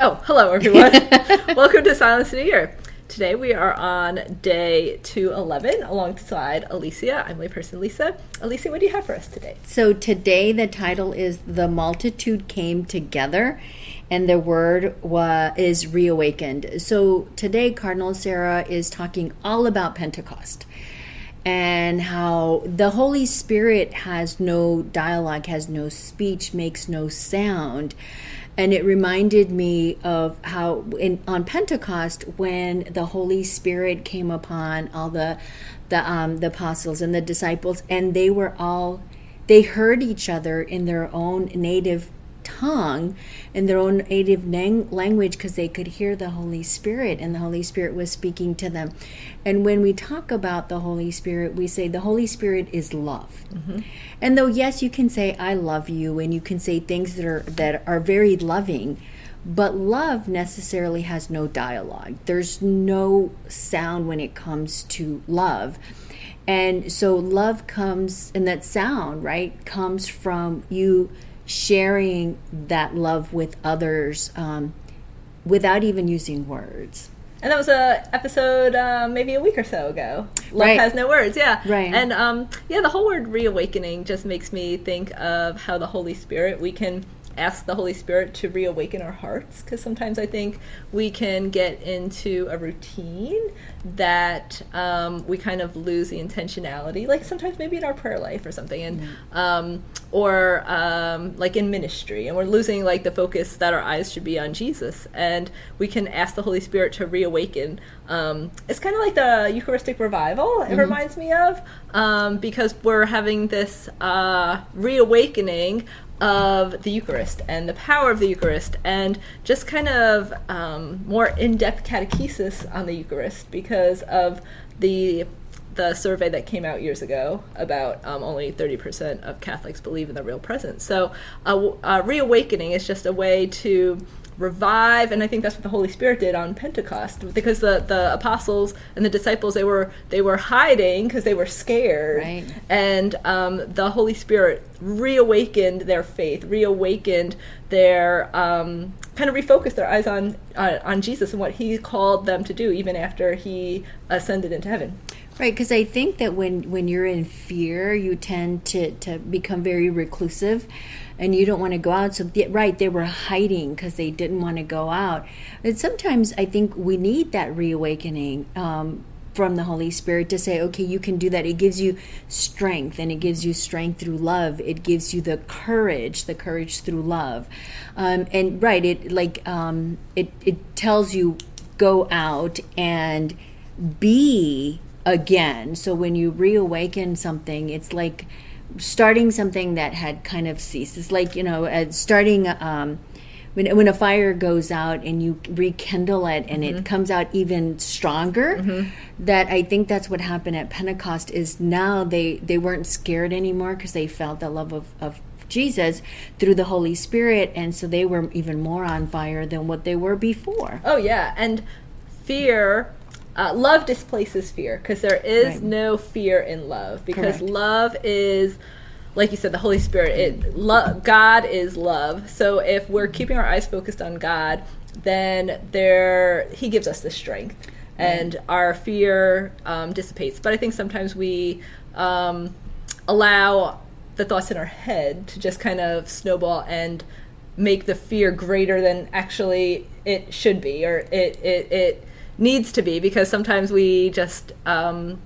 Oh, hello everyone. Welcome to Silence in a Year. Today we are on day 211 alongside Alicia. I'm layperson Lisa. Alicia, what do you have for us today? So today the title is The Multitude Came Together and the word wa- is reawakened. So today Cardinal Sarah is talking all about Pentecost and how the Holy Spirit has no dialogue, has no speech, makes no sound and it reminded me of how in on Pentecost when the Holy Spirit came upon all the the um, the apostles and the disciples, and they were all they heard each other in their own native tongue in their own native language because they could hear the Holy Spirit and the Holy Spirit was speaking to them. And when we talk about the Holy Spirit, we say the Holy Spirit is love. Mm-hmm. And though yes, you can say I love you and you can say things that are that are very loving, but love necessarily has no dialogue. There's no sound when it comes to love. And so love comes and that sound, right, comes from you sharing that love with others um, without even using words. And that was a episode uh, maybe a week or so ago. Love right. has no words, yeah. Right. And um, yeah, the whole word reawakening just makes me think of how the Holy Spirit we can ask the Holy Spirit to reawaken our hearts because sometimes I think we can get into a routine that um, we kind of lose the intentionality. Like sometimes maybe in our prayer life or something, and mm-hmm. um, or um, like in ministry, and we're losing like the focus that our eyes should be on Jesus, and we can ask the Holy Spirit to reawaken. Um, it's kind of like the Eucharistic revival. It mm-hmm. reminds me of um, because we're having this uh, reawakening of the Eucharist and the power of the Eucharist, and just kind of um, more in depth catechesis on the Eucharist because of the the survey that came out years ago about um, only 30% of Catholics believe in the real presence. So, uh, uh, reawakening is just a way to revive and i think that's what the holy spirit did on pentecost because the, the apostles and the disciples they were they were hiding because they were scared right. and um, the holy spirit reawakened their faith reawakened their um, kind of refocused their eyes on uh, on jesus and what he called them to do even after he ascended into heaven Right, because I think that when when you're in fear, you tend to to become very reclusive, and you don't want to go out. So right, they were hiding because they didn't want to go out. And sometimes I think we need that reawakening. Um, from the Holy Spirit to say, okay, you can do that. It gives you strength and it gives you strength through love. It gives you the courage, the courage through love. Um, and right, it like um, it it tells you go out and be again. So when you reawaken something, it's like starting something that had kind of ceased. It's like you know, uh, starting. Um, when, when a fire goes out and you rekindle it and mm-hmm. it comes out even stronger mm-hmm. that i think that's what happened at pentecost is now they they weren't scared anymore because they felt the love of, of jesus through the holy spirit and so they were even more on fire than what they were before oh yeah and fear uh, love displaces fear because there is right. no fear in love because Correct. love is like you said the holy spirit. It lo- god is love. So if we're keeping our eyes focused on god then there he gives us the strength and our fear um, dissipates. But i think sometimes we um, allow the thoughts in our head to just kind of snowball and make the fear greater than actually it should be or it it, it needs to be because sometimes we just um,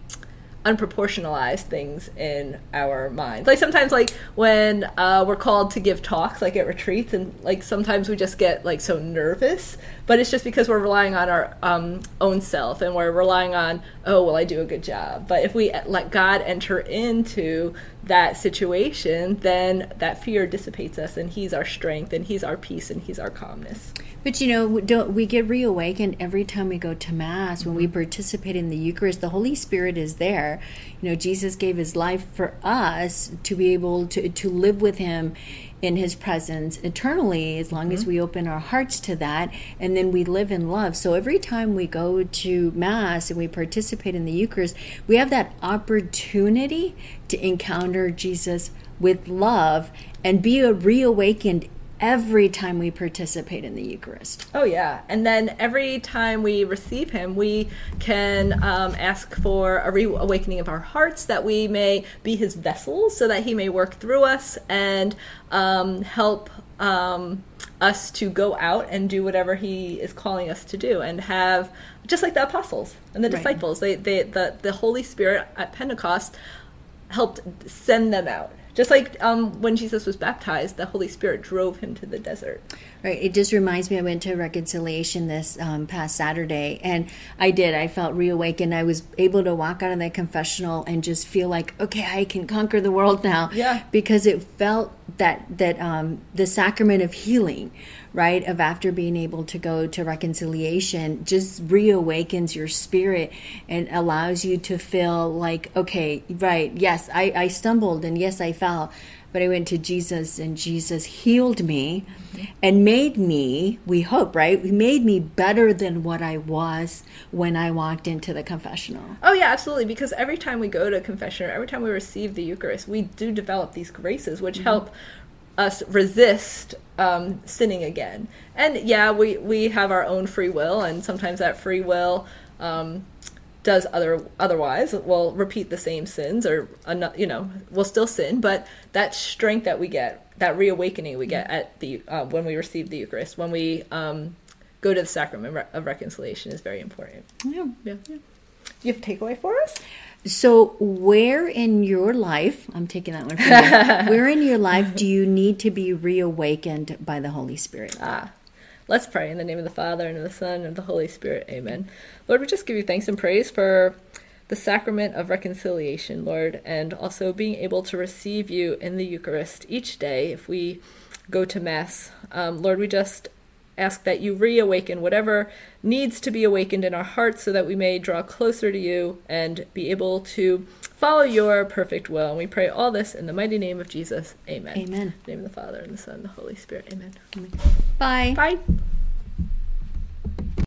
unproportionalize things in our minds. Like sometimes, like when uh, we're called to give talks, like at retreats, and like sometimes we just get like so nervous. But it's just because we're relying on our um, own self, and we're relying on, oh, well, I do a good job. But if we let God enter into that situation, then that fear dissipates us, and He's our strength, and He's our peace, and He's our calmness. But you know, don't we get reawakened every time we go to mass when we mm-hmm. participate in the Eucharist? The Holy Spirit is there. You know, Jesus gave His life for us to be able to to live with Him in his presence eternally as long mm-hmm. as we open our hearts to that and then we live in love so every time we go to mass and we participate in the eucharist we have that opportunity to encounter jesus with love and be a reawakened every time we participate in the Eucharist. Oh, yeah. And then every time we receive Him, we can um, ask for a reawakening of our hearts that we may be His vessels so that He may work through us and um, help um, us to go out and do whatever He is calling us to do and have, just like the apostles and the Right. disciples, they, they, the, the Holy Spirit at Pentecost helped send them out. Just like um, when Jesus was baptized, the Holy Spirit drove him to the desert. Right. It just reminds me. I went to reconciliation this um, past Saturday, and I did. I felt reawakened. I was able to walk out of that confessional and just feel like, okay, I can conquer the world now. Yeah. Because it felt that that um, the sacrament of healing, right, of after being able to go to reconciliation, just reawakens your spirit and allows you to feel like, okay, right, yes, I, I stumbled, and yes, I fell. But I went to Jesus and Jesus healed me and made me, we hope, right? We made me better than what I was when I walked into the confessional. Oh yeah, absolutely. Because every time we go to confession, or every time we receive the Eucharist, we do develop these graces which mm-hmm. help us resist um, sinning again. And yeah, we we have our own free will, and sometimes that free will. Um, does other otherwise we'll repeat the same sins or you know we'll still sin but that strength that we get that reawakening we get at the uh, when we receive the eucharist when we um, go to the sacrament of reconciliation is very important Yeah. yeah. You have a takeaway for us? So, where in your life, I'm taking that one from you, where in your life do you need to be reawakened by the Holy Spirit? Ah, let's pray in the name of the Father and of the Son and of the Holy Spirit. Amen. Lord, we just give you thanks and praise for the sacrament of reconciliation, Lord, and also being able to receive you in the Eucharist each day if we go to Mass. Um, Lord, we just ask that you reawaken whatever needs to be awakened in our hearts so that we may draw closer to you and be able to follow your perfect will. And we pray all this in the mighty name of Jesus. Amen. Amen. In the name of the Father and the Son and the Holy Spirit. Amen. Bye. Bye.